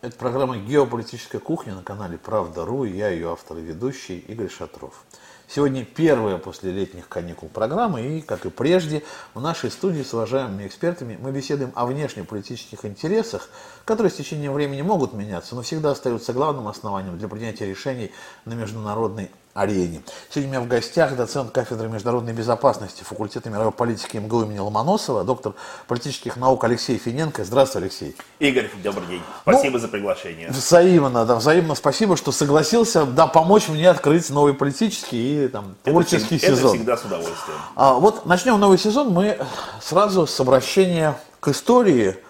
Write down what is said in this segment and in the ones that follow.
Это программа «Геополитическая кухня» на канале «Правда.ру». Я ее автор и ведущий Игорь Шатров. Сегодня первая после летних каникул программа, и, как и прежде, в нашей студии с уважаемыми экспертами мы беседуем о внешнеполитических интересах, которые с течением времени могут меняться, но всегда остаются главным основанием для принятия решений на международной арене. Сегодня у меня в гостях доцент кафедры международной безопасности факультета мировой политики МГУ имени Ломоносова, доктор политических наук Алексей Финенко. Здравствуй, Алексей. Игорь, добрый день. Спасибо ну, за приглашение. Взаимно, да, взаимно спасибо, что согласился да, помочь мне открыть новый политический и там, творческий это, сезон. Это всегда с удовольствием. А, вот начнем новый сезон мы сразу с обращения к истории –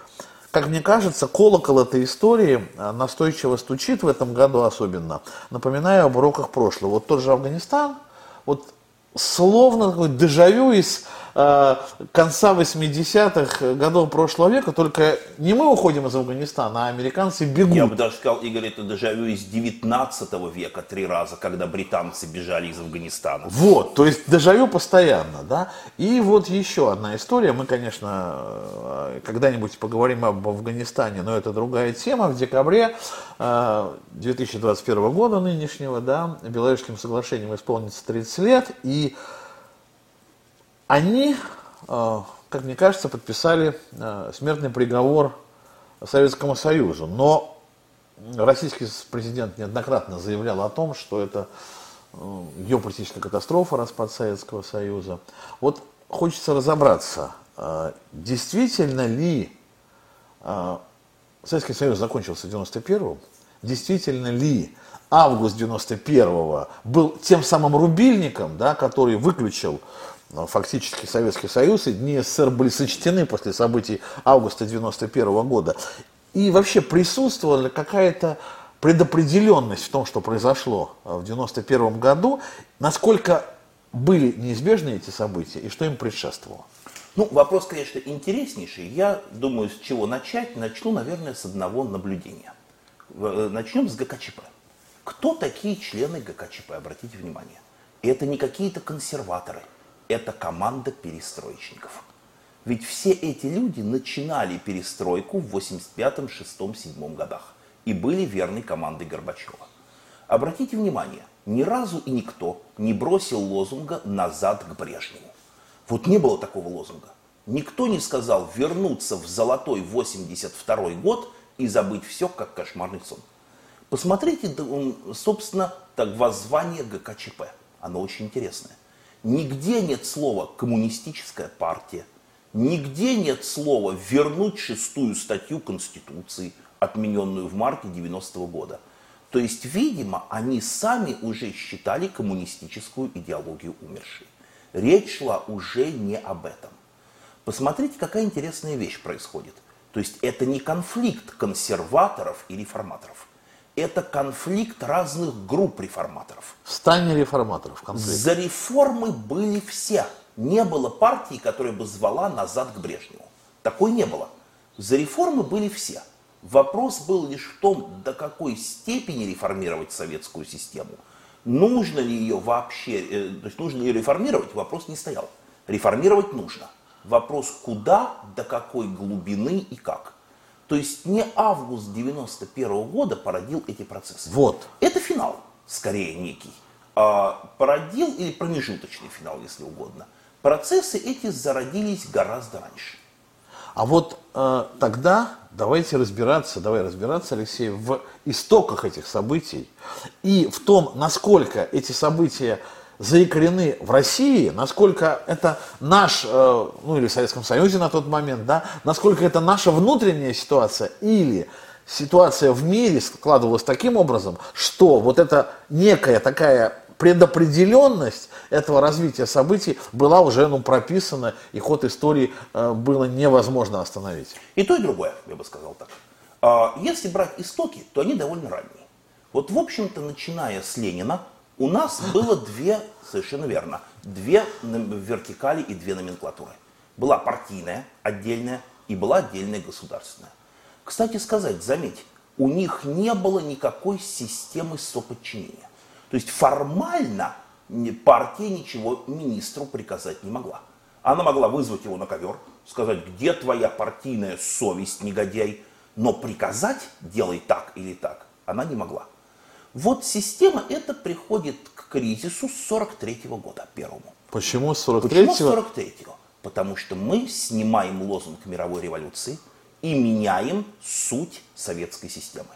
как мне кажется, колокол этой истории э, настойчиво стучит в этом году особенно, напоминая об уроках прошлого. Вот тот же Афганистан, вот словно такой дежавю из конца 80-х годов прошлого века, только не мы уходим из Афганистана, а американцы бегут. Я бы даже сказал, Игорь, это дежавю из 19 века три раза, когда британцы бежали из Афганистана. Вот, то есть дежавю постоянно, да. И вот еще одна история, мы, конечно, э, когда-нибудь поговорим об Афганистане, но это другая тема. В декабре 2021 э, года нынешнего, да, Беловежским соглашением исполнится 30 лет, и они, э, как мне кажется, подписали э, смертный приговор Советскому Союзу. Но российский президент неоднократно заявлял о том, что это э, геополитическая катастрофа, распад Советского Союза. Вот хочется разобраться, действительно ли Советский Союз закончился в 91-м, действительно ли август 91-го был тем самым рубильником, да, который выключил фактически Советский Союз и дни СССР были сочтены после событий августа 91 года. И вообще присутствовала какая-то предопределенность в том, что произошло в 91 году, насколько были неизбежны эти события и что им предшествовало? Ну, вопрос, конечно, интереснейший. Я думаю, с чего начать. Начну, наверное, с одного наблюдения. Э, начнем с ГКЧП. Кто такие члены ГКЧП, обратите внимание. Это не какие-то консерваторы – это команда перестройщиков. Ведь все эти люди начинали перестройку в 85-м, 6-м, 7 годах и были верной командой Горбачева. Обратите внимание, ни разу и никто не бросил лозунга «назад к Брежневу». Вот не было такого лозунга. Никто не сказал вернуться в золотой 82 год и забыть все, как кошмарный сон. Посмотрите, собственно, так воззвание ГКЧП. Оно очень интересное. Нигде нет слова «коммунистическая партия», нигде нет слова «вернуть шестую статью Конституции», отмененную в марте 90 -го года. То есть, видимо, они сами уже считали коммунистическую идеологию умершей. Речь шла уже не об этом. Посмотрите, какая интересная вещь происходит. То есть это не конфликт консерваторов и реформаторов это конфликт разных групп реформаторов. Стане реформаторов конфликт. За реформы были все. Не было партии, которая бы звала назад к Брежневу. Такой не было. За реформы были все. Вопрос был лишь в том, до какой степени реформировать советскую систему. Нужно ли ее вообще, э, то есть нужно ли ее реформировать, вопрос не стоял. Реформировать нужно. Вопрос куда, до какой глубины и как. То есть не август 91 года породил эти процессы. Вот. Это финал, скорее некий. А, породил или промежуточный финал, если угодно. Процессы эти зародились гораздо раньше. А вот э, тогда давайте разбираться, давай разбираться, Алексей, в истоках этих событий и в том, насколько эти события заикорены в России, насколько это наш, э, ну или в Советском Союзе на тот момент, да, насколько это наша внутренняя ситуация или ситуация в мире складывалась таким образом, что вот эта некая такая предопределенность этого развития событий была уже ну, прописана, и ход истории э, было невозможно остановить. И то, и другое, я бы сказал так. А, если брать истоки, то они довольно ранние. Вот, в общем-то, начиная с Ленина, у нас было две, совершенно верно, две вертикали и две номенклатуры. Была партийная, отдельная, и была отдельная государственная. Кстати сказать, заметь, у них не было никакой системы соподчинения. То есть формально партия ничего министру приказать не могла. Она могла вызвать его на ковер, сказать, где твоя партийная совесть, негодяй, Но приказать делай так или так она не могла. Вот система эта приходит к кризису с 43 -го года, первому. Почему с 43-го? Почему с 43-го? Потому что мы снимаем лозунг мировой революции и меняем суть советской системы.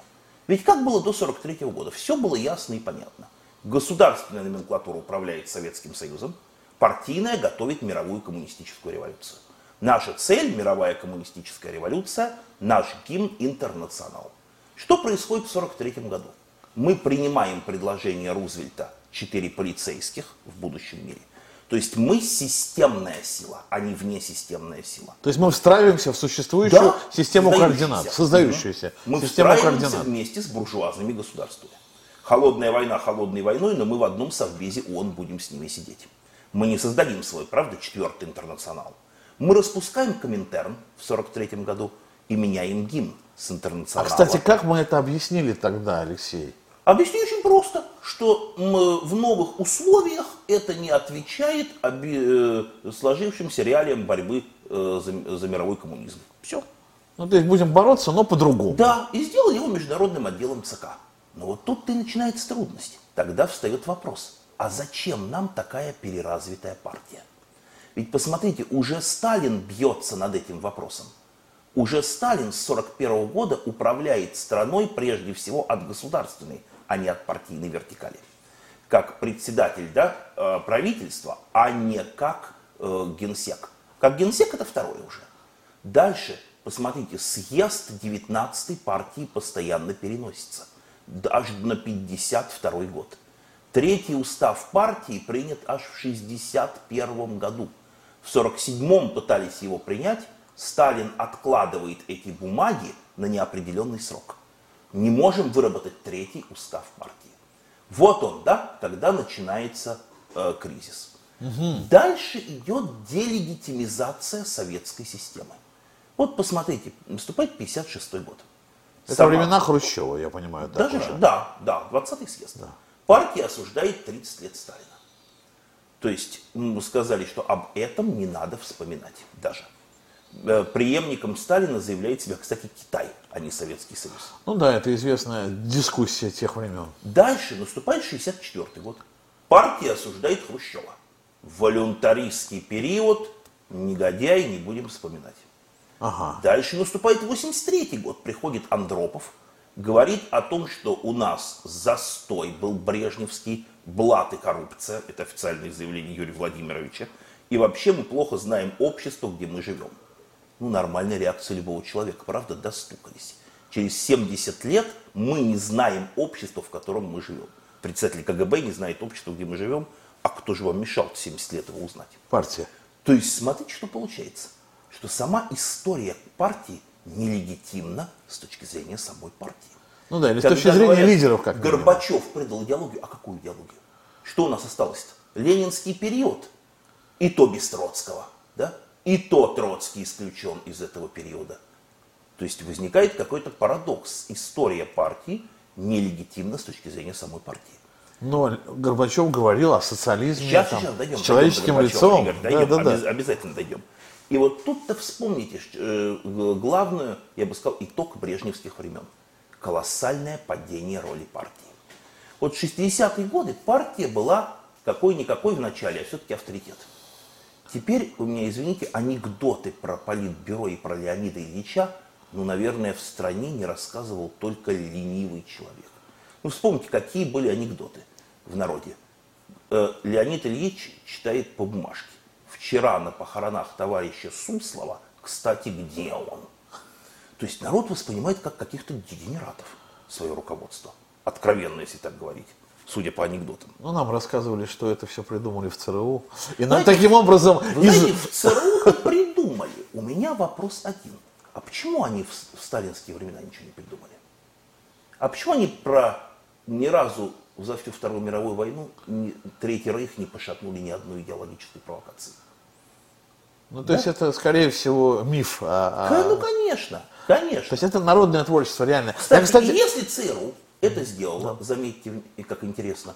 Ведь как было до 43 -го года? Все было ясно и понятно. Государственная номенклатура управляет Советским Союзом, партийная готовит мировую коммунистическую революцию. Наша цель – мировая коммунистическая революция, наш гимн – интернационал. Что происходит в 1943 году? Мы принимаем предложение Рузвельта четыре полицейских в будущем мире. То есть мы системная сила, а не внесистемная сила. То есть мы встраиваемся в существующую да, систему координат, создающуюся мы систему координат. вместе с буржуазными государствами. Холодная война холодной войной, но мы в одном совбезе ООН будем с ними сидеть. Мы не создадим свой, правда, четвертый интернационал. Мы распускаем Коминтерн в 1943 году и меняем гимн с интернационала. А, кстати, как мы это объяснили тогда, Алексей? Объясню очень просто, что в новых условиях это не отвечает э, сложившимся реалиям борьбы э, за, за мировой коммунизм. Все. Ну, то есть будем бороться, но по-другому. Да, и сделали его международным отделом ЦК. Но вот тут и начинается трудность. Тогда встает вопрос, а зачем нам такая переразвитая партия? Ведь посмотрите, уже Сталин бьется над этим вопросом. Уже Сталин с 1941 года управляет страной прежде всего от государственной, а не от партийной вертикали. Как председатель да, э, правительства, а не как э, генсек. Как генсек это второе уже. Дальше, посмотрите, съезд 19 партии постоянно переносится. Даже на 52 год. Третий устав партии принят аж в 61 году. В 47-м пытались его принять, Сталин откладывает эти бумаги на неопределенный срок. Не можем выработать третий устав партии. Вот он, да, тогда начинается э, кризис. Угу. Дальше идет делегитимизация советской системы. Вот посмотрите, наступает 56 год. Это Сама... времена Хрущева, я понимаю. Да, Даже, уже. да, да, 20-й съезд. Да. Партия осуждает 30 лет Сталина. То есть мы сказали, что об этом не надо вспоминать даже. Э, преемником Сталина заявляет себя, кстати, Китай, а не Советский Союз. Ну да, это известная дискуссия тех времен. Дальше наступает 64 год. Партия осуждает Хрущева. Волюнтаристский период, негодяй, не будем вспоминать. Ага. Дальше наступает 83 год. Приходит Андропов, говорит о том, что у нас застой был брежневский, блат и коррупция. Это официальное заявление Юрия Владимировича. И вообще мы плохо знаем общество, где мы живем ну, нормальная реакция любого человека, правда, достукались. Через 70 лет мы не знаем общества, в котором мы живем. Председатель КГБ не знает общества, где мы живем, а кто же вам мешал 70 лет его узнать? Партия. То есть смотрите, что получается. Что сама история партии нелегитимна с точки зрения самой партии. Ну да, или с точки зрения говорят, лидеров как Горбачев предал идеологию. А какую идеологию? Что у нас осталось-то? Ленинский период. И то без Троцкого. Да? И то Троцкий исключен из этого периода. То есть возникает какой-то парадокс. История партии нелегитимна с точки зрения самой партии. Но Горбачев говорил о социализме сейчас, там, сейчас дойдем, с человеческим дойдем лицом. Игорь, дойдем, да, да, да. Обязательно дойдем. И вот тут-то вспомните э, главную, я бы сказал, итог брежневских времен. Колоссальное падение роли партии. Вот в 60-е годы партия была какой-никакой в начале, а все-таки авторитет. Теперь у меня, извините, анекдоты про Политбюро и про Леонида Ильича, ну, наверное, в стране не рассказывал только ленивый человек. Ну, вспомните, какие были анекдоты в народе. Э, Леонид Ильич читает по бумажке. Вчера на похоронах товарища Суслова, кстати, где он? То есть народ воспринимает как каких-то дегенератов свое руководство. Откровенно, если так говорить судя по анекдотам. Ну, нам рассказывали, что это все придумали в ЦРУ. И нам таким образом... Вы из... знаете, в ЦРУ придумали. У меня вопрос один. А почему они в, в сталинские времена ничего не придумали? А почему они про ни разу за всю Вторую мировую войну ни, Третий Рейх не пошатнули ни одной идеологической провокации? Ну, то да? есть это, скорее всего, миф. А, а... Ну, конечно, конечно. То есть это народное творчество, реально. Кстати, Я, кстати... если ЦРУ это сделала, заметьте, как интересно.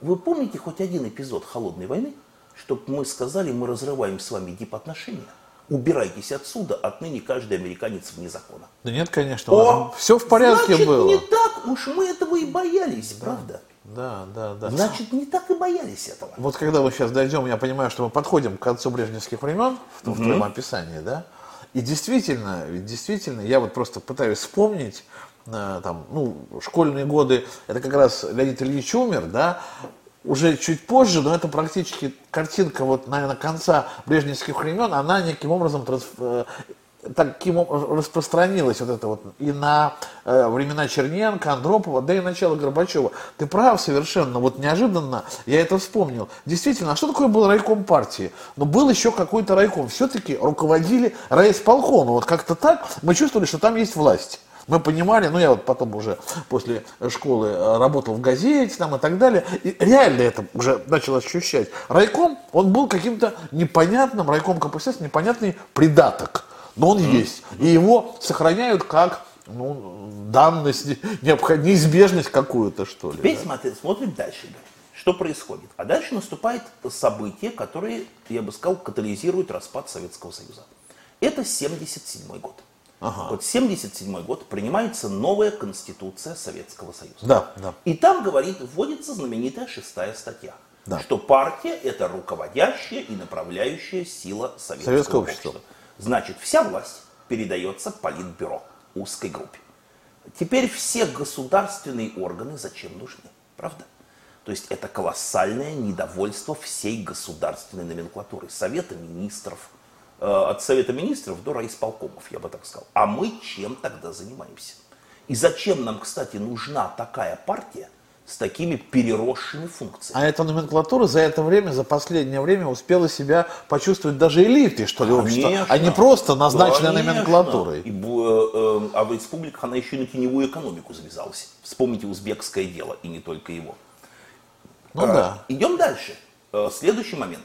Вы помните хоть один эпизод холодной войны, чтобы мы сказали, мы разрываем с вами дипотношения? убирайтесь отсюда, отныне каждый американец вне закона. Да нет, конечно, О, все в порядке значит, было. не так уж мы этого и боялись, правда? Да, да, да. Значит, не так и боялись этого. Вот когда мы сейчас дойдем, я понимаю, что мы подходим к концу брежневских времен в, в твоем описании, да? И действительно, действительно, я вот просто пытаюсь вспомнить, там, ну, школьные годы, это как раз Леонид Ильич умер, да, уже чуть позже, но это практически картинка вот, наверное, конца брежневских времен, она неким образом трансф... Э, таким распространилась вот это вот и на э, времена Черненко, Андропова, да и начало Горбачева. Ты прав совершенно, вот неожиданно я это вспомнил. Действительно, а что такое был райком партии? Но был еще какой-то райком. Все-таки руководили райисполком. Вот как-то так мы чувствовали, что там есть власть. Мы понимали, ну я вот потом уже после школы э, работал в газете там и так далее, и реально это уже начал ощущать. Райком, он был каким-то непонятным, райком КПСС, непонятный придаток, но он есть. И его сохраняют как ну, данность, необходимость, неизбежность какую-то, что ли. Теперь да? смотри, смотрим дальше. Что происходит? А дальше наступает событие, которое, я бы сказал, катализирует распад Советского Союза. Это 77 год. Ага. Вот 77 год принимается новая конституция Советского Союза. Да, да. И там говорит, вводится знаменитая шестая статья. Да. Что партия это руководящая и направляющая сила советского, советского общества. общества. Значит, вся власть передается политбюро, узкой группе. Теперь все государственные органы зачем нужны? Правда? То есть это колоссальное недовольство всей государственной номенклатуры, Совета министров, от Совета Министров до райисполкомов, я бы так сказал. А мы чем тогда занимаемся? И зачем нам, кстати, нужна такая партия с такими переросшими функциями? А эта номенклатура за это время, за последнее время успела себя почувствовать даже элитой, что ли, общества, а не просто назначенной Конечно. номенклатурой. И, э, э, а в республиках она еще и на теневую экономику завязалась. Вспомните узбекское дело, и не только его. Ну а, да. Идем дальше. Следующий момент.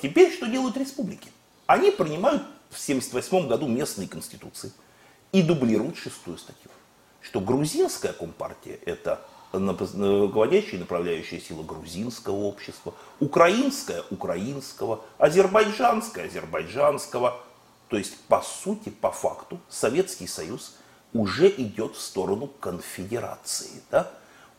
Теперь что делают республики? Они принимают в 1978 году местные конституции и дублируют шестую статью, что грузинская компартия – это руководящая и направляющая сила грузинского общества, украинская – украинского, азербайджанская – азербайджанского. То есть, по сути, по факту, Советский Союз уже идет в сторону конфедерации. Да?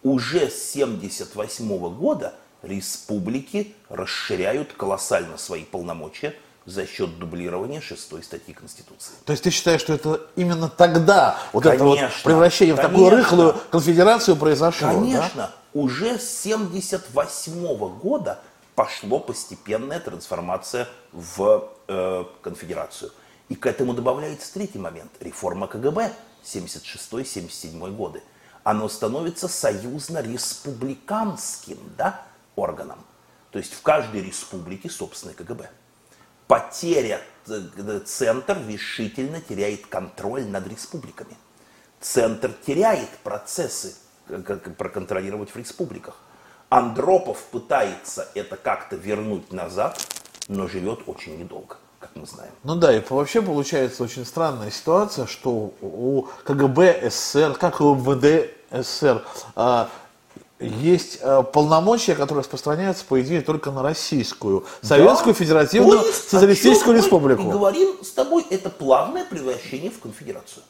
Уже с 1978 года республики расширяют колоссально свои полномочия – за счет дублирования шестой статьи Конституции. То есть ты считаешь, что это именно тогда вот конечно, это вот превращение конечно, в такую рыхлую конфедерацию произошло? Конечно. Да? Уже с 1978 года пошло постепенная трансформация в э, конфедерацию. И к этому добавляется третий момент. Реформа КГБ 76-77 годы. Оно становится союзно-республиканским да, органом. То есть в каждой республике собственное КГБ потеря, центр решительно теряет контроль над республиками. Центр теряет процессы, как проконтролировать в республиках. Андропов пытается это как-то вернуть назад, но живет очень недолго, как мы знаем. Ну да, и вообще получается очень странная ситуация, что у КГБ СССР, как и у МВД СССР, а, есть э, полномочия, которые распространяются, по идее, только на Российскую, Советскую да. Федеративную есть, Социалистическую Республику. И говорим с тобой, это плавное превращение в конфедерацию.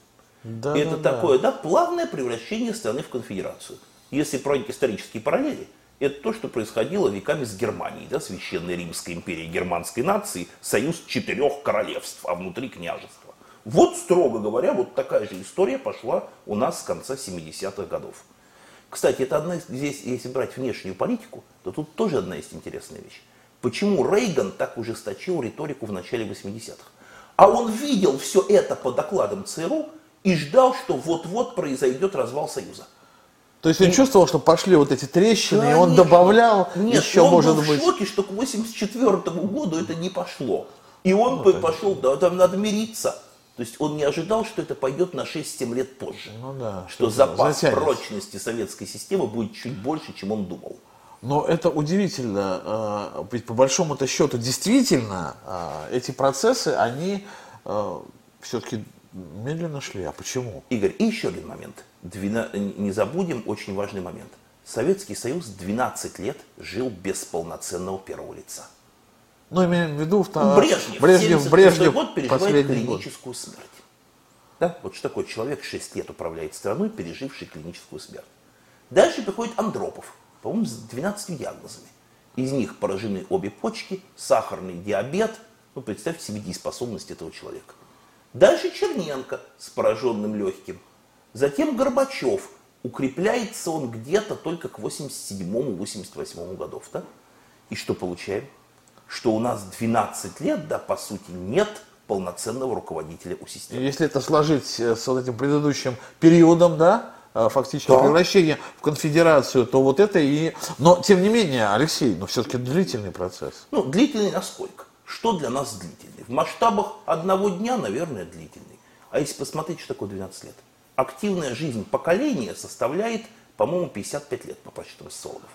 Да, это да, такое, да. да, плавное превращение страны в конфедерацию. Если проводить исторические параллели, это то, что происходило веками с Германией, да, Священной Римской империей германской нации, союз четырех королевств, а внутри княжества. Вот, строго говоря, вот такая же история пошла у нас с конца 70-х годов. Кстати, это одна из, здесь, если брать внешнюю политику, то тут тоже одна есть интересная вещь. Почему Рейган так ужесточил риторику в начале 80-х? А он видел все это по докладам ЦРУ и ждал, что вот-вот произойдет развал Союза. То есть он и... чувствовал, что пошли вот эти трещины, Конечно. и он добавлял Нет, еще, он может был быть... в шоке, что к 84 году это не пошло. И он ну, пошел, да, там надо мириться. То есть он не ожидал, что это пойдет на 6-7 лет позже. Ну да. Что, что запас затянется. прочности советской системы будет чуть больше, чем он думал. Но это удивительно, а, ведь по большому-то счету действительно а, эти процессы, они а, все-таки медленно шли. А почему? Игорь, и еще один момент. Не забудем очень важный момент. Советский Союз 12 лет жил без полноценного первого лица. Ну, имеем в виду... Ну, Брежнев, Брежнев, Брежнев год переживает клиническую год. смерть. Да? Вот что такое человек 6 лет управляет страной, переживший клиническую смерть. Дальше приходит Андропов, по-моему, с 12 диагнозами. Из них поражены обе почки, сахарный диабет. Ну, представьте себе дееспособность этого человека. Дальше Черненко с пораженным легким. Затем Горбачев. Укрепляется он где-то только к 87-88 годов. Да? И что получаем? Что у нас 12 лет, да, по сути, нет полноценного руководителя у системы. Если это сложить э, с вот этим предыдущим периодом, да, э, фактически да. превращение в конфедерацию, то вот это и... Но, тем не менее, Алексей, но все-таки длительный процесс. Ну, длительный насколько? Что для нас длительный? В масштабах одного дня, наверное, длительный. А если посмотреть, что такое 12 лет? Активная жизнь поколения составляет, по-моему, 55 лет по подсчетам социологов.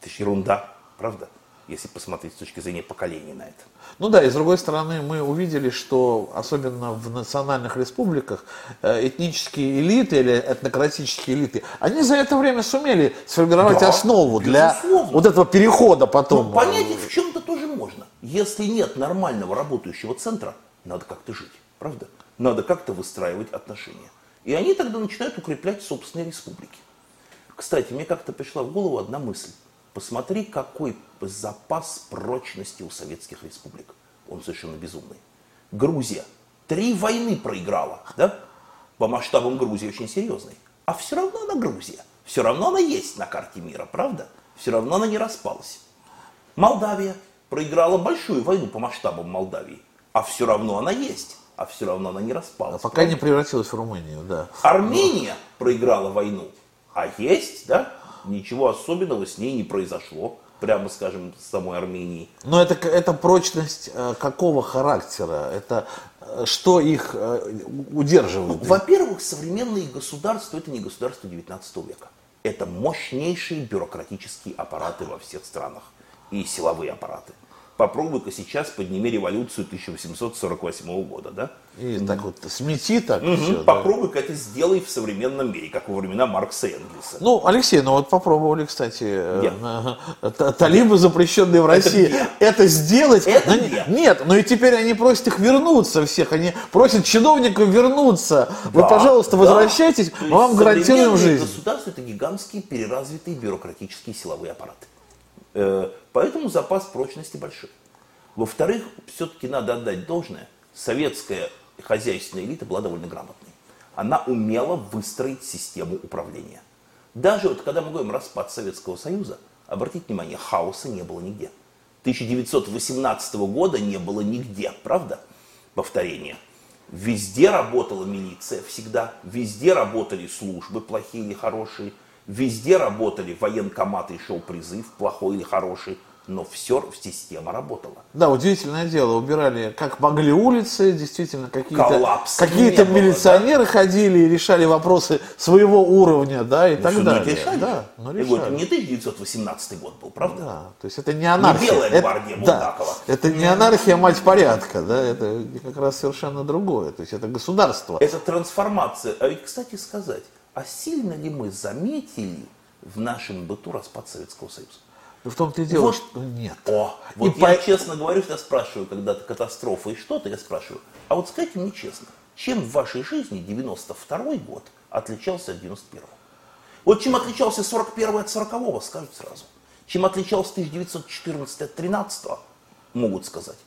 Это же ерунда, правда? Если посмотреть с точки зрения поколений на это. Ну да, и с другой стороны, мы увидели, что особенно в национальных республиках э, этнические элиты или этнократические элиты, они за это время сумели сформировать да, основу для вот этого перехода потом. Но понять их в чем-то тоже можно. Если нет нормального работающего центра, надо как-то жить, правда? Надо как-то выстраивать отношения. И они тогда начинают укреплять собственные республики. Кстати, мне как-то пришла в голову одна мысль. Посмотри, какой запас прочности у советских республик. Он совершенно безумный. Грузия три войны проиграла, да? По масштабам Грузии очень серьезной. А все равно она Грузия. Все равно она есть на карте мира, правда? Все равно она не распалась. Молдавия проиграла большую войну по масштабам Молдавии. А все равно она есть. А все равно она не распалась. А пока правда? не превратилась в Румынию, да. Армения Но... проиграла войну. А есть, да? Ничего особенного с ней не произошло, прямо скажем, с самой Армении. Но это, это прочность э, какого характера? Это э, что их э, удерживает? Ну, во-первых, современные государства это не государство 19 века. Это мощнейшие бюрократические аппараты во всех странах и силовые аппараты. Попробуй-ка сейчас подними революцию 1848 года, да? И так вот смети так. Угу. Все, Попробуй-ка да. это сделай в современном мире, как во времена Маркса и Энгельса. Ну, Алексей, ну вот попробовали, кстати, э, талибы, запрещенные в России, это, это сделать. Это но, где? Нет, но и теперь они просят их вернуться всех, они просят чиновников вернуться. Да, Вы, пожалуйста, да. возвращайтесь, мы вам гарантируем жизнь. Государство это гигантские переразвитые бюрократические силовые аппараты. Поэтому запас прочности большой. Во-вторых, все-таки надо отдать должное, советская хозяйственная элита была довольно грамотной. Она умела выстроить систему управления. Даже вот когда мы говорим распад Советского Союза, обратите внимание, хаоса не было нигде. 1918 года не было нигде, правда? Повторение. Везде работала милиция всегда, везде работали службы, плохие или хорошие, Везде работали военкоматы шел призыв, плохой или хороший, но все система работала. Да, удивительное дело, убирали как могли улицы, действительно какие-то какие милиционеры да? ходили и решали вопросы своего уровня, да, и ну, так далее. Решали. Да, но решали. Вот, не 1918 год был, правда? Да, то есть это не анархия. Не белая гвардия это, да, это не анархия, мать порядка, да, это как раз совершенно другое, то есть это государство. Это трансформация. А ведь, кстати сказать, а сильно ли мы заметили в нашем быту распад Советского Союза? Ну, в том-то и дело, вот, что нет. О, вот и я по... честно говорю, я спрашиваю когда-то катастрофа и что-то, я спрашиваю, а вот скажите мне честно, чем в вашей жизни 92 год отличался от 91-го? Вот чем отличался 41 от 40-го, скажут сразу. Чем отличался 1914 от 13-го, могут сказать.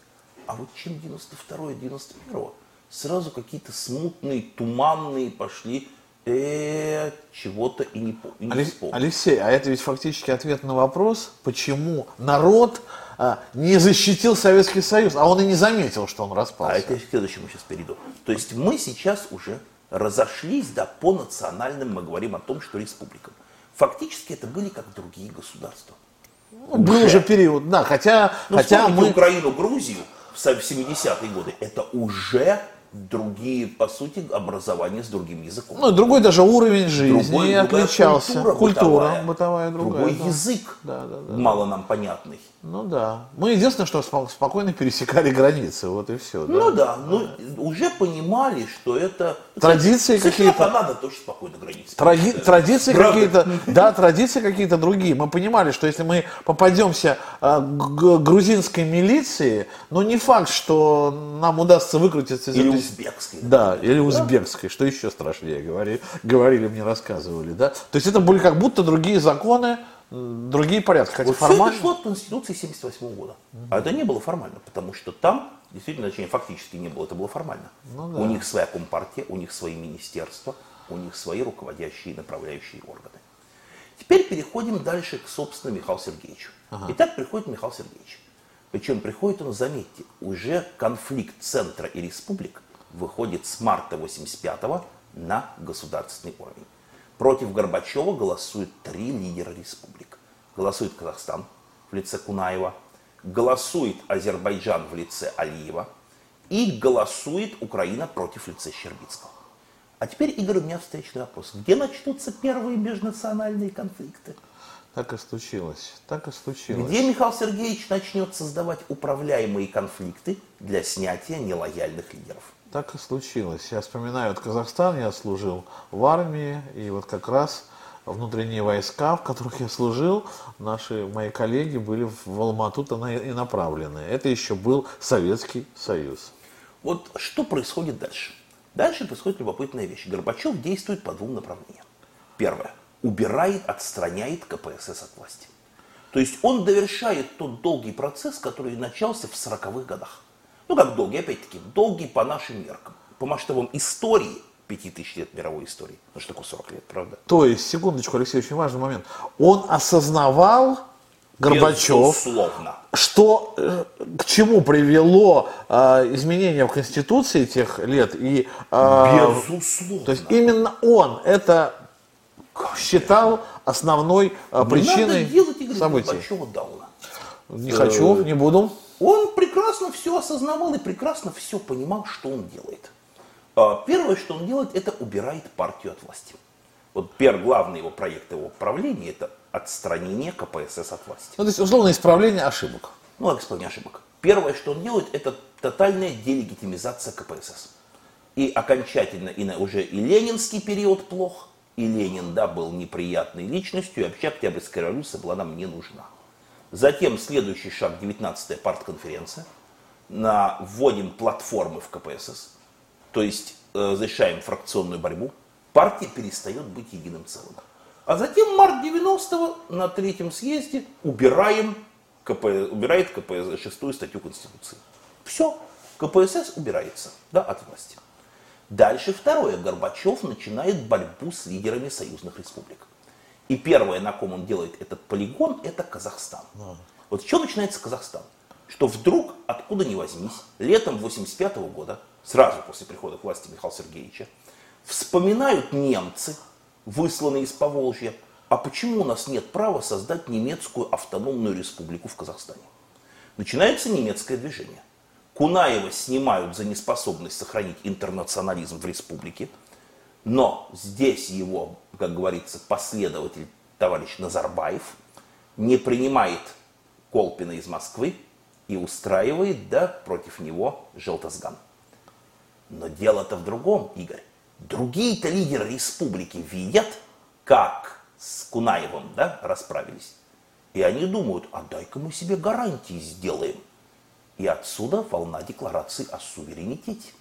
А вот чем 92 от 91-го, сразу какие-то смутные, туманные пошли э, чего-то и не, и не вспомнил. Алексей, а это ведь фактически ответ на вопрос, почему народ а, не защитил Советский Союз, а он и не заметил, что он распался. А это я к следующему сейчас перейду. То есть мы сейчас уже разошлись, да, по национальным мы говорим о том, что республикам. Фактически это были как другие государства. Ну, был уже период, да, хотя, ну, хотя мы... Украину, Грузию в 70-е годы, это уже другие, по сути, образования с другим языком. Ну, другой даже уровень жизни Другой- отличался. Культура, Культура бытовая, бытовая другая. другой да. язык, Да, да, да. мало нам понятный. Ну да. Мы единственное, что спо- спокойно пересекали границы, вот и все. Ну да, ну уже понимали, что это... Традиции США, какие-то. Канада тоже спокойно границы. Тради- традиции какие-то, да, традиции какие-то другие. Мы понимали, что если мы попадемся а, грузинской милиции, ну не факт, что нам удастся выкрутиться из Или этой узбекской. Да, или узбекской, что еще страшнее, говорили, говорили мне, рассказывали, да. То есть это были как будто другие законы, другие порядки, хотя Вот все формально. это шло от Конституции 78 года. А это не было формально, потому что там, действительно, точнее, фактически не было, это было формально. Ну да. У них своя компартия, у них свои министерства, у них свои руководящие и направляющие органы. Теперь переходим дальше к, собственно, Михаилу Сергеевичу. Итак, приходит Михаил Сергеевич. Причем приходит он, заметьте, уже конфликт центра и республик выходит с марта 85 на государственный уровень. Против Горбачева голосуют три лидера республик. Голосует Казахстан в лице Кунаева, голосует Азербайджан в лице Алиева и голосует Украина против лица Щербицкого. А теперь, Игорь, у меня встречный вопрос. Где начнутся первые межнациональные конфликты? Так и случилось, так и случилось. Где Михаил Сергеевич начнет создавать управляемые конфликты для снятия нелояльных лидеров? Так и случилось. Я вспоминаю, вот Казахстан, я служил в армии, и вот как раз внутренние войска, в которых я служил, наши, мои коллеги были в Алмату-то на- и направлены. Это еще был Советский Союз. Вот что происходит дальше? Дальше происходит любопытная вещь. Горбачев действует по двум направлениям. Первое. Убирает, отстраняет КПСС от власти. То есть он довершает тот долгий процесс, который начался в 40-х годах. Ну как долгий, опять-таки, долгий по нашим меркам. По масштабам истории, 5000 лет мировой истории. Ну что такое 40 лет, правда? То есть, секундочку, Алексей, очень важный момент. Он осознавал, Горбачев, Безусловно. что э, к чему привело э, изменение в Конституции тех лет и э, Безусловно. то есть именно он это считал основной э, причиной событий. Горбачева дауна. Не хочу, не буду. Он прекрасно все осознавал и прекрасно все понимал, что он делает. А, Первое, что он делает, это убирает партию от власти. Вот первый главный его проект его правления это отстранение КПСС от власти. Ну, то есть условно исправление ошибок. Ну, не ошибок. Первое, что он делает, это тотальная делегитимизация КПСС. И окончательно, и на уже и ленинский период плох, и Ленин, да, был неприятной личностью, и вообще Октябрьская революция была нам не нужна. Затем следующий шаг, 19-я партконференция. На, вводим платформы в КПСС, то есть э, разрешаем фракционную борьбу. Партия перестает быть единым целым. А затем март 90-го на третьем съезде убираем КП, убирает КПСС шестую статью Конституции. Все, КПСС убирается да, от власти. Дальше второе. Горбачев начинает борьбу с лидерами союзных республик. И первое, на ком он делает этот полигон, это Казахстан. Вот с чего начинается Казахстан? Что вдруг, откуда ни возьмись, летом 85 года, сразу после прихода к власти Михаила Сергеевича, вспоминают немцы, высланные из Поволжья, а почему у нас нет права создать немецкую автономную республику в Казахстане? Начинается немецкое движение. Кунаева снимают за неспособность сохранить интернационализм в республике, но здесь его, как говорится, последователь товарищ Назарбаев не принимает Колпина из Москвы и устраивает, да, против него Желтозган. Но дело-то в другом, Игорь. Другие-то лидеры республики видят, как с Кунаевым, да, расправились. И они думают, а дай-ка мы себе гарантии сделаем. И отсюда волна декларации о суверенитете.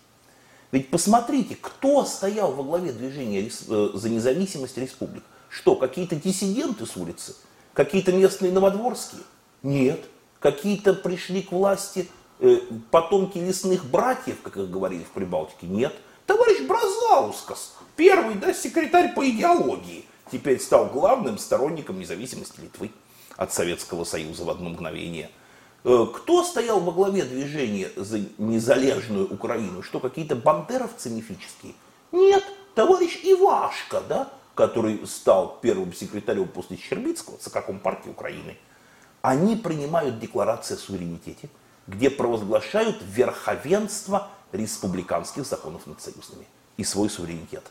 Ведь посмотрите, кто стоял во главе движения э, за независимость республик. Что, какие-то диссиденты с улицы? Какие-то местные новодворские? Нет. Какие-то пришли к власти э, потомки лесных братьев, как их говорили в Прибалтике? Нет. Товарищ Бразаускас, первый да, секретарь по идеологии, теперь стал главным сторонником независимости Литвы от Советского Союза в одно мгновение. Э, Кто стоял во главе движения за незалежную Украину? Что, какие-то бандеровцы мифические? Нет, товарищ Ивашка, да, который стал первым секретарем после Щербицкого, ЦК Компартии Украины. Они принимают декларацию о суверенитете, где провозглашают верховенство республиканских законов над союзными и свой суверенитет.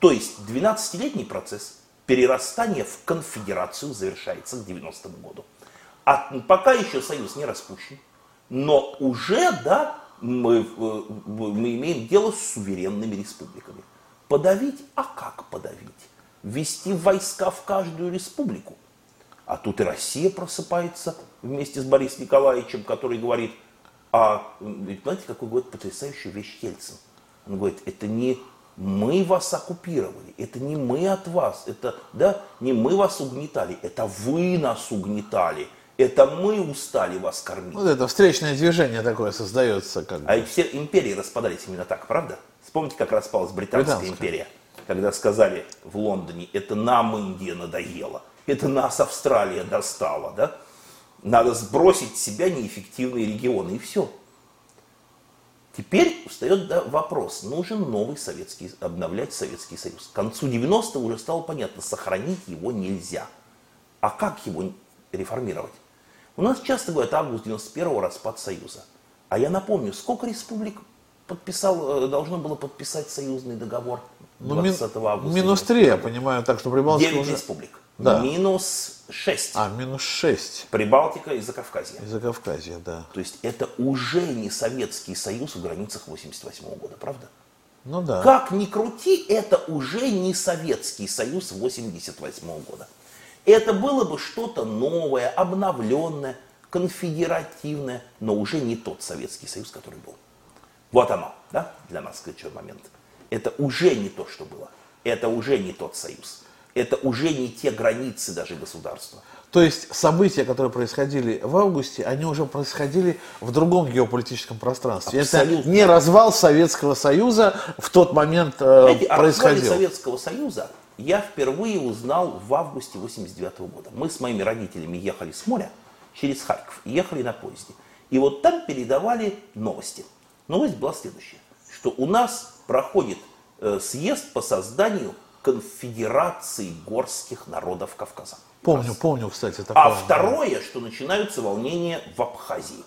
То есть 12-летний процесс перерастания в конфедерацию завершается к 90 году. А пока еще союз не распущен, но уже, да, мы, э, мы имеем дело с суверенными республиками. Подавить? А как подавить? Ввести войска в каждую республику. А тут и Россия просыпается вместе с Борисом Николаевичем, который говорит, а ведь знаете, какой говорит потрясающую вещь Ельцин? Он говорит, это не мы вас оккупировали, это не мы от вас, это да, не мы вас угнетали, это вы нас угнетали, это мы устали вас кормить. Вот это встречное движение такое создается. Как а бы. все империи распадались именно так, правда? Вспомните, как распалась Британская, Британская империя, когда сказали в Лондоне, это нам Индия надоела, это нас Австралия достала, да? Надо сбросить с себя неэффективные регионы, и все. Теперь встает да, вопрос, нужен новый Советский, обновлять Советский Союз. К концу 90-х уже стало понятно, сохранить его нельзя. А как его реформировать? У нас часто говорят, август 91-го распад Союза. А я напомню, сколько республик подписал, э, должно было подписать союзный договор 20 ну, августа? Минус 3, я понимаю, так что Прибалтика 9 уже... республик. Да. Минус 6. А, минус 6. Прибалтика и Закавказье. И Закавказье, да. То есть это уже не Советский Союз в границах 88 года, правда? Ну да. Как ни крути, это уже не Советский Союз 88 года. Это было бы что-то новое, обновленное, конфедеративное, но уже не тот Советский Союз, который был. Вот оно, да, для нас ключевой момент. Это уже не то, что было. Это уже не тот Союз это уже не те границы даже государства. То есть события, которые происходили в августе, они уже происходили в другом геополитическом пространстве. Абсолютно. Это не развал Советского Союза в тот момент э, Знаете, происходил. О Советского Союза я впервые узнал в августе 89 года. Мы с моими родителями ехали с моря через Харьков, ехали на поезде. И вот там передавали новости. Новость была следующая, что у нас проходит э, съезд по созданию конфедерации горских народов Кавказа. Помню, Раз. помню, кстати, такое. А второе, что начинаются волнения в Абхазии.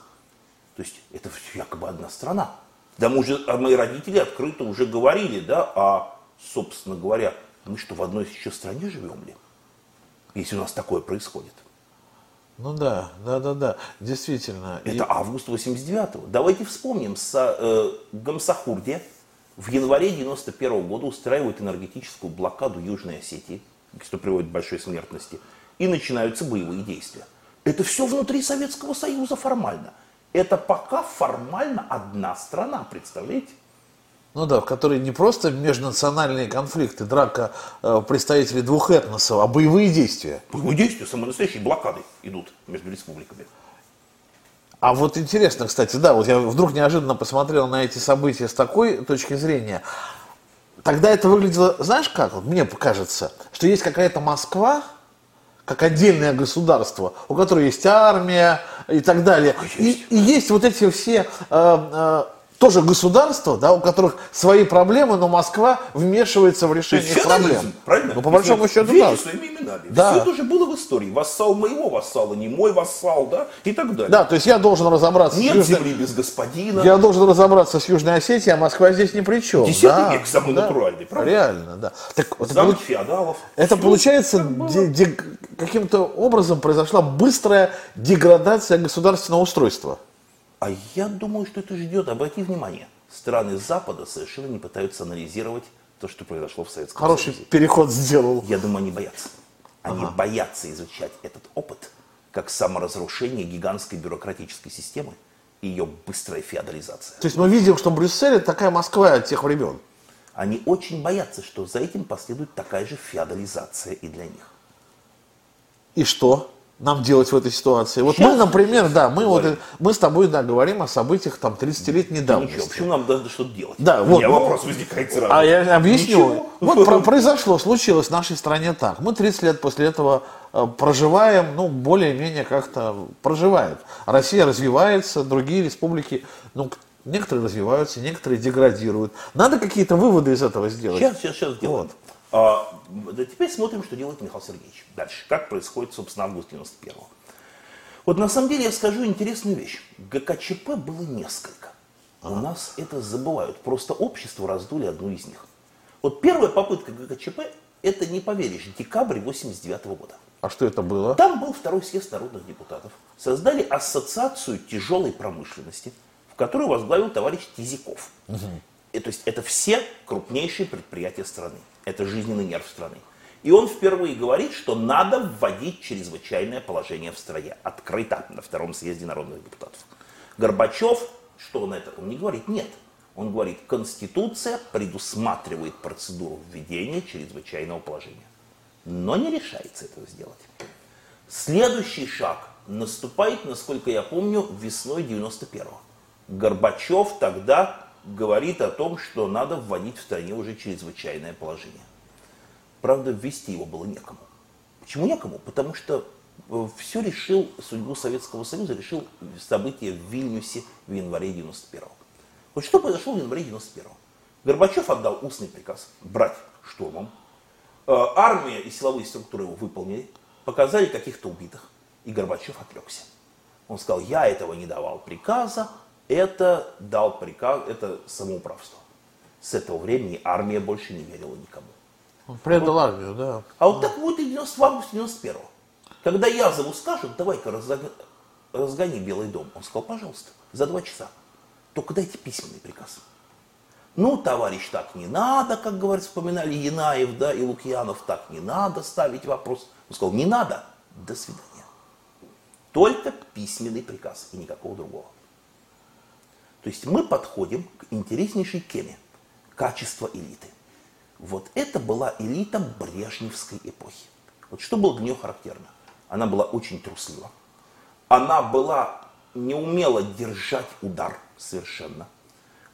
То есть это якобы одна страна. Да мы уже, а мои родители открыто уже говорили, да, а, собственно говоря, мы что, в одной еще стране живем ли? Если у нас такое происходит. Ну да, да, да, да, действительно. Это и... август 89-го. Давайте вспомним, с э, Гамсахурде, в январе 1991 года устраивают энергетическую блокаду Южной Осетии, что приводит к большой смертности, и начинаются боевые действия. Это все внутри Советского Союза формально. Это пока формально одна страна, представляете? Ну да, в которой не просто межнациональные конфликты, драка э, представителей двух этносов, а боевые действия. Боевые действия, самые настоящие блокады идут между республиками. А вот интересно, кстати, да, вот я вдруг неожиданно посмотрел на эти события с такой точки зрения. Тогда это выглядело, знаешь как, вот мне кажется, что есть какая-то Москва, как отдельное государство, у которой есть армия и так далее. И, и есть вот эти все э, э, тоже государства, да, у которых свои проблемы, но Москва вмешивается в решение их проблем. Правильно? Ну, по большому счету, да. своими именами. Да. Все это уже было в истории. Вассал моего вассала, не мой вассал, да, и так далее. Да, то есть я должен разобраться Нет с Южной... земли без господина. Я должен разобраться с Южной Осетией, а Москва здесь ни при чем. Десятый да, век самый да. натуральный, правда? Реально, да. Так, Замок это, феодалов. Это получается, де, де, каким-то образом произошла быстрая деградация государственного устройства. А я думаю, что это ждет. Обрати внимание, страны Запада совершенно не пытаются анализировать то, что произошло в Советском Хороший Союзе. переход сделал. Я думаю, они боятся. Они ага. боятся изучать этот опыт как саморазрушение гигантской бюрократической системы и ее быстрая феодализация. То есть мы видим, что Брюссель это такая Москва от тех времен. Они очень боятся, что за этим последует такая же феодализация и для них. И что? Нам делать в этой ситуации? Вот Сейчас мы, например, да, мы, вот, мы с тобой да, говорим о событиях там 30-летней давности. Ничего, почему нам надо что-то делать? Да, вот, У меня ну, вопрос возникает сразу. А я объясню. Ничего. Вот про, произошло, случилось в нашей стране так. Мы 30 лет после этого э, проживаем, ну, более-менее как-то проживают. Россия развивается, другие республики, ну, некоторые развиваются, некоторые деградируют. Надо какие-то выводы из этого сделать. Сейчас, сейчас, сейчас сделаем. Вот. А, да, теперь смотрим, что делает Михаил Сергеевич. Дальше. Как происходит, собственно, август 91-го. Вот на самом деле я скажу интересную вещь. ГКЧП было несколько. У нас это забывают. Просто общество раздули одну из них. Вот первая попытка ГКЧП, это, не поверишь, декабрь 89 года. А что это было? Там был второй съезд народных депутатов. Создали ассоциацию тяжелой промышленности, в которую возглавил товарищ Тизиков. Угу. И, то есть это все крупнейшие предприятия страны. Это жизненный нерв страны. И он впервые говорит, что надо вводить чрезвычайное положение в стране. Открыто на втором съезде народных депутатов. Горбачев, что он это? Он не говорит нет. Он говорит, Конституция предусматривает процедуру введения чрезвычайного положения. Но не решается этого сделать. Следующий шаг наступает, насколько я помню, весной 91-го. Горбачев тогда говорит о том, что надо вводить в стране уже чрезвычайное положение. Правда, ввести его было некому. Почему некому? Потому что э, все решил, судьбу Советского Союза решил события в Вильнюсе в январе 91-го. Вот что произошло в январе 91-го? Горбачев отдал устный приказ брать штурмом. Э, армия и силовые структуры его выполнили, показали каких-то убитых, и Горбачев отрекся. Он сказал, я этого не давал приказа, это дал приказ, это самоуправство. С этого времени армия больше не верила никому. Он предал вот. армию, да. А вот так будет и 90, в августе 91 Когда Язову скажут, давай-ка разгони, разгони Белый дом, он сказал, пожалуйста, за два часа. Только дайте письменный приказ. Ну, товарищ, так не надо, как говорят, вспоминали Янаев, да, и Лукьянов, так не надо ставить вопрос. Он сказал, не надо, до свидания. Только письменный приказ и никакого другого. То есть мы подходим к интереснейшей теме – качество элиты. Вот это была элита брежневской эпохи. Вот что было для нее характерно? Она была очень труслива. Она была не умела держать удар совершенно.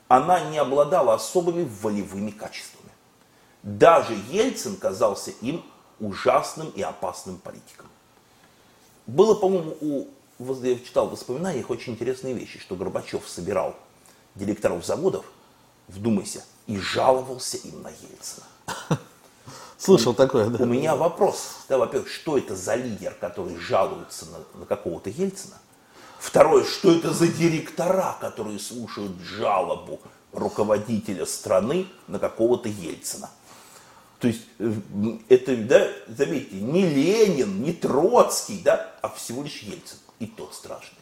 Она не обладала особыми волевыми качествами. Даже Ельцин казался им ужасным и опасным политиком. Было, по-моему, у, я читал в воспоминаниях очень интересные вещи, что Горбачев собирал директоров заводов, вдумайся, и жаловался им на Ельцина. Слышал такое, да. У меня вопрос. Да, во-первых, что это за лидер, который жалуется на, на какого-то Ельцина? Второе, что это за директора, которые слушают жалобу руководителя страны на какого-то Ельцина? То есть э, это, да, заметьте, не Ленин, не Троцкий, да, а всего лишь Ельцин. И тот страшный.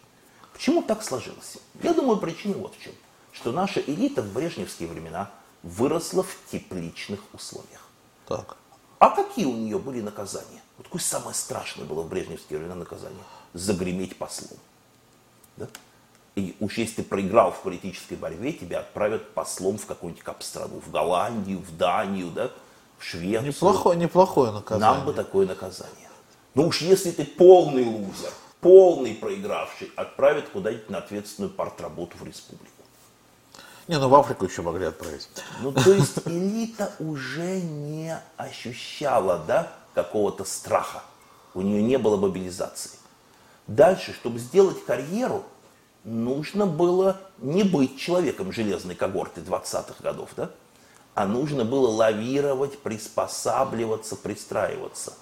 Почему так сложилось? Я думаю, причина вот в чем. Что наша элита в брежневские времена выросла в тепличных условиях. Так. А какие у нее были наказания? Вот какое самое страшное было в брежневские времена наказание? Загреметь послом. Да? И уж если ты проиграл в политической борьбе, тебя отправят послом в какую-нибудь кап-страну, в Голландию, в Данию, да, в Швецию. Неплохое, неплохое наказание. Нам бы такое наказание. Ну уж если ты полный лузер, полный проигравший, отправят куда-нибудь на ответственную партработу в республику. Не, ну в Африку еще могли отправить. Ну, то есть элита уже не ощущала, да, какого-то страха. У нее не было мобилизации. Дальше, чтобы сделать карьеру, нужно было не быть человеком железной когорты 20-х годов, да, а нужно было лавировать, приспосабливаться, пристраиваться.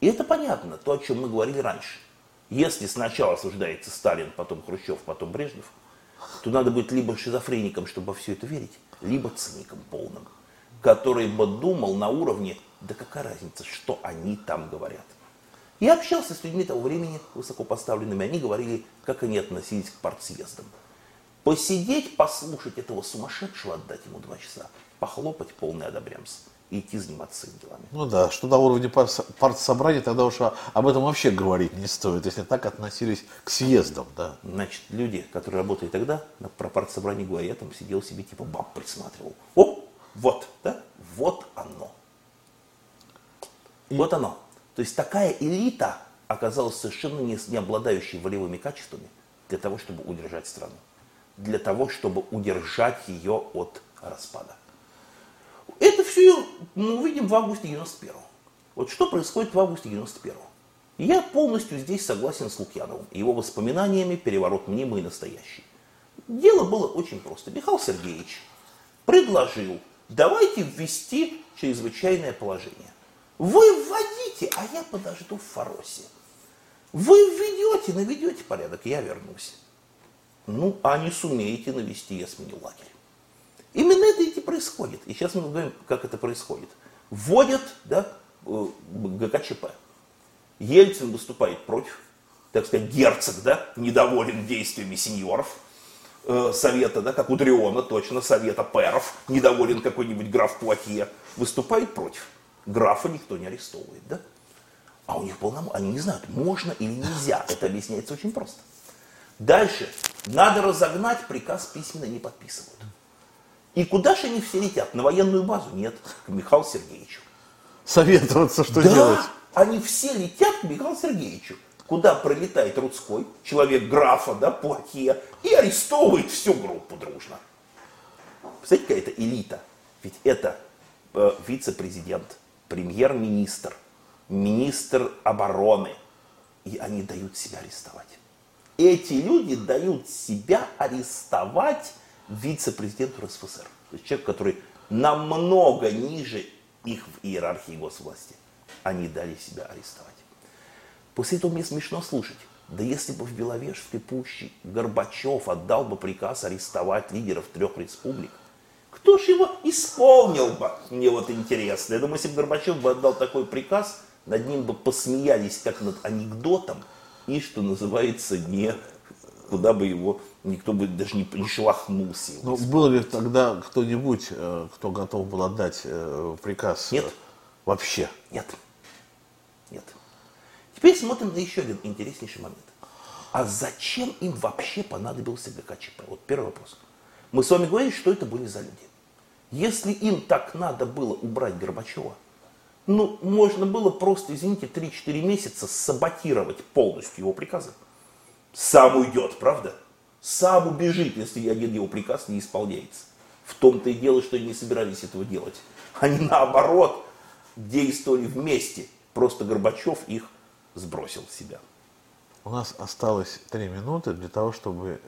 И это понятно, то, о чем мы говорили раньше. Если сначала осуждается Сталин, потом Хрущев, потом Брежнев – то надо быть либо шизофреником, чтобы все это верить, либо циником полным, который бы думал на уровне, да какая разница, что они там говорят. Я общался с людьми того времени, высокопоставленными, они говорили, как они относились к партсъездам. Посидеть, послушать этого сумасшедшего, отдать ему два часа, похлопать полный одобрямс и идти заниматься своими делами. Ну да, что на уровне партсобрания, тогда уж об этом вообще говорить не стоит, если так относились к съездам, да. Значит, люди, которые работали тогда, про партсобрание говорят, я там сидел себе, типа баб присматривал. О, вот, да, вот оно. И... Вот оно. То есть такая элита оказалась совершенно не, не обладающей волевыми качествами для того, чтобы удержать страну. Для того, чтобы удержать ее от распада. Это все мы увидим в августе 91 -го. Вот что происходит в августе 91 -го. Я полностью здесь согласен с Лукьяновым, его воспоминаниями «Переворот мнимый и настоящий». Дело было очень просто. Михаил Сергеевич предложил, давайте ввести чрезвычайное положение. Вы вводите, а я подожду в Фаросе. Вы введете, наведете порядок, я вернусь. ну, а не сумеете навести, я сменю лагерь. Именно это и происходит. И сейчас мы говорим, как это происходит. Вводят да, э, ГКЧП. Ельцин выступает против, так сказать, герцог, да, недоволен действиями сеньоров э, совета, да, как у Дриона, точно, совета пэров, недоволен какой-нибудь граф Платье, выступает против. Графа никто не арестовывает, да? А у них полномочия, они не знают, можно или нельзя. Это объясняется очень просто. Дальше. Надо разогнать, приказ письменно не подписывают. И куда же они все летят? На военную базу? Нет, к Михаилу Сергеевичу. Советоваться, что да, делать? они все летят к Михаилу Сергеевичу. Куда пролетает Рудской, человек графа, да, плохие, и арестовывает всю группу дружно. Представляете, какая это элита? Ведь это э, вице-президент, премьер-министр, министр обороны. И они дают себя арестовать. Эти люди дают себя арестовать вице-президенту РСФСР. То есть человек, который намного ниже их в иерархии госвласти. Они дали себя арестовать. После этого мне смешно слушать. Да если бы в Беловежской пуще Горбачев отдал бы приказ арестовать лидеров трех республик, кто же его исполнил бы? Мне вот интересно. Я думаю, если бы Горбачев бы отдал такой приказ, над ним бы посмеялись как над анекдотом, и, что называется, не куда бы его никто бы даже не, не шелохнулся. Ну, был ли тогда кто-нибудь, э, кто готов был отдать э, приказ? Нет. Вообще? Нет. Нет. Теперь смотрим на еще один интереснейший момент. А зачем им вообще понадобился ГКЧП? Вот первый вопрос. Мы с вами говорили, что это были за люди. Если им так надо было убрать Горбачева, ну, можно было просто, извините, 3-4 месяца саботировать полностью его приказы. Сам уйдет, правда? Сам убежит, если один его приказ не исполняется. В том-то и дело, что они не собирались этого делать. Они наоборот действовали вместе. Просто Горбачев их сбросил с себя. У нас осталось три минуты для того, чтобы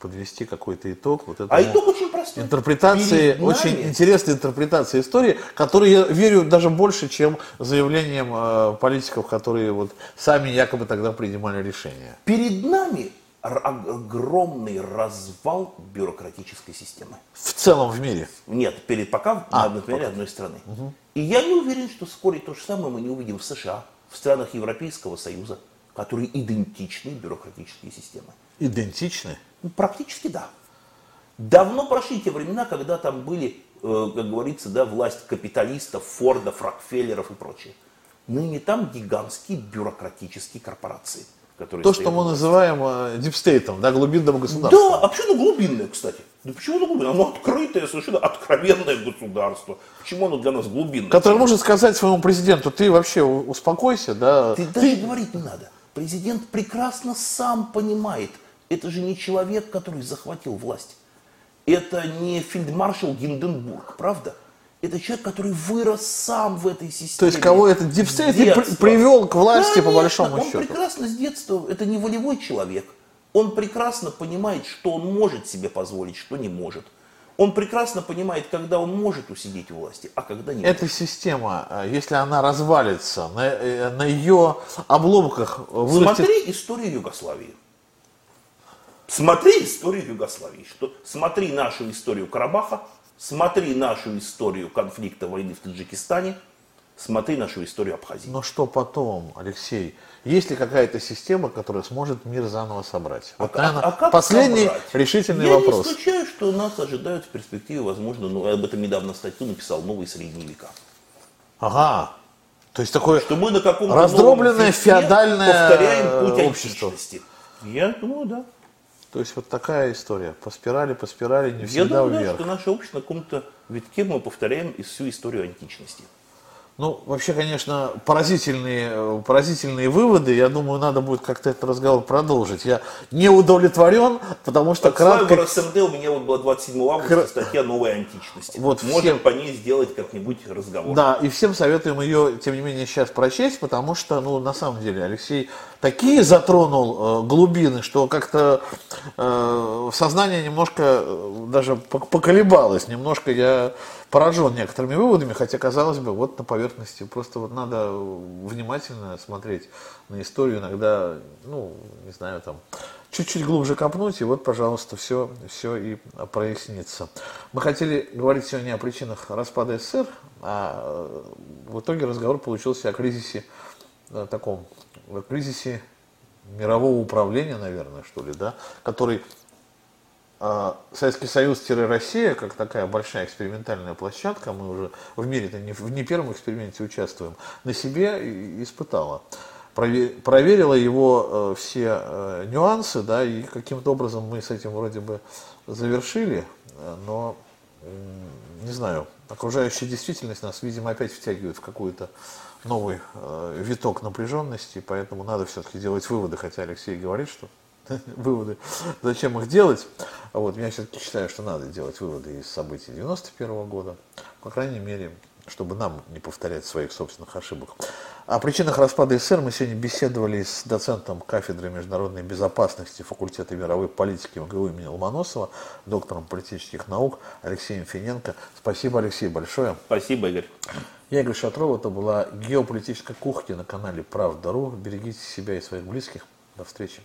подвести какой-то итог. Вот а итог очень простой. Интерпретации, Перед очень нами... интересной интерпретации истории, которой я верю даже больше, чем заявлениям э, политиков, которые вот сами якобы тогда принимали решения. Перед нами огромный развал бюрократической системы. В целом в мире? Нет, перед пока, а, на примере одной страны. Угу. И я не уверен, что вскоре то же самое мы не увидим в США, в странах Европейского Союза, которые идентичны бюрократические системы. Идентичны? Ну, практически да. Давно прошли те времена, когда там были, э, как говорится, да, власть капиталистов, Фордов, Рокфеллеров и прочее. Ныне там гигантские бюрократические корпорации. Которые То, что мы называем э, дипстейтом, да, глубинным государством. Да, а почему оно глубинное, кстати? Да почему оно глубинное? Оно открытое, совершенно откровенное государство. Почему оно для нас глубинное? Которое может сказать своему президенту, ты вообще успокойся, да. Ты, ты даже говорить не надо. Президент прекрасно сам понимает, это же не человек, который захватил власть. Это не фельдмаршал Гинденбург, правда? Это человек, который вырос сам в этой системе. То есть кого этот deep state при, привел к власти Конечно, по большому он счету? Он прекрасно с детства, это не волевой человек. Он прекрасно понимает, что он может себе позволить, что не может. Он прекрасно понимает, когда он может усидеть у власти, а когда нет. Эта система, э, если она развалится, на, э, на ее обломках вырастет... Смотри историю Югославии. Смотри историю Югославии. Что, смотри нашу историю Карабаха, смотри нашу историю конфликта войны в Таджикистане, смотри нашу историю Абхазии. Но что потом, Алексей? Есть ли какая-то система, которая сможет мир заново собрать? Вот, а, наверное, а как последний собрать? решительный Я вопрос. Я не исключаю, что нас ожидают в перспективе, возможно, ну, об этом недавно статью написал, новые средние века. Ага. То есть такое что мы на каком-то раздробленное феодальное повторяем путь общество. античности. Я думаю, да. То есть вот такая история. По спирали, по спирали, не всегда Я думаю, вверх. Что наше общество на каком-то витке мы повторяем всю историю античности. Ну, вообще, конечно, поразительные, поразительные выводы. Я думаю, надо будет как-то этот разговор продолжить. Я не удовлетворен, потому что Отсылаю кратко... в РСМД, у меня вот была 27 августа Кр... статья «Новой античности». Вот Можем всем... по ней сделать как-нибудь разговор. Да, и всем советуем ее, тем не менее, сейчас прочесть, потому что, ну, на самом деле, Алексей такие затронул э, глубины, что как-то э, сознание немножко э, даже поколебалось. Немножко я поражен некоторыми выводами, хотя, казалось бы, вот на поверхности. Просто вот надо внимательно смотреть на историю, иногда, ну, не знаю, там, чуть-чуть глубже копнуть, и вот, пожалуйста, все, все и прояснится. Мы хотели говорить сегодня о причинах распада СССР, а э, в итоге разговор получился о кризисе о таком, о кризисе мирового управления, наверное, что ли, да, который Советский Союз-Россия, как такая большая экспериментальная площадка, мы уже в мире-то не в не первом эксперименте участвуем, на себе испытала. Проверила его э, все э, нюансы, да, и каким-то образом мы с этим вроде бы завершили, э, но не знаю, окружающая действительность нас, видимо, опять втягивает в какой-то новый виток напряженности, поэтому надо все-таки делать выводы, хотя Алексей говорит, что выводы, зачем их делать. Вот, я все-таки считаю, что надо делать выводы из событий 91 года, по крайней мере, чтобы нам не повторять своих собственных ошибок. О причинах распада СССР мы сегодня беседовали с доцентом кафедры международной безопасности факультета мировой политики МГУ имени Ломоносова, доктором политических наук Алексеем Финенко. Спасибо, Алексей, большое. Спасибо, Игорь. Я Игорь Шатров. Это была геополитическая кухня на канале Правда.ру. Берегите себя и своих близких. До встречи.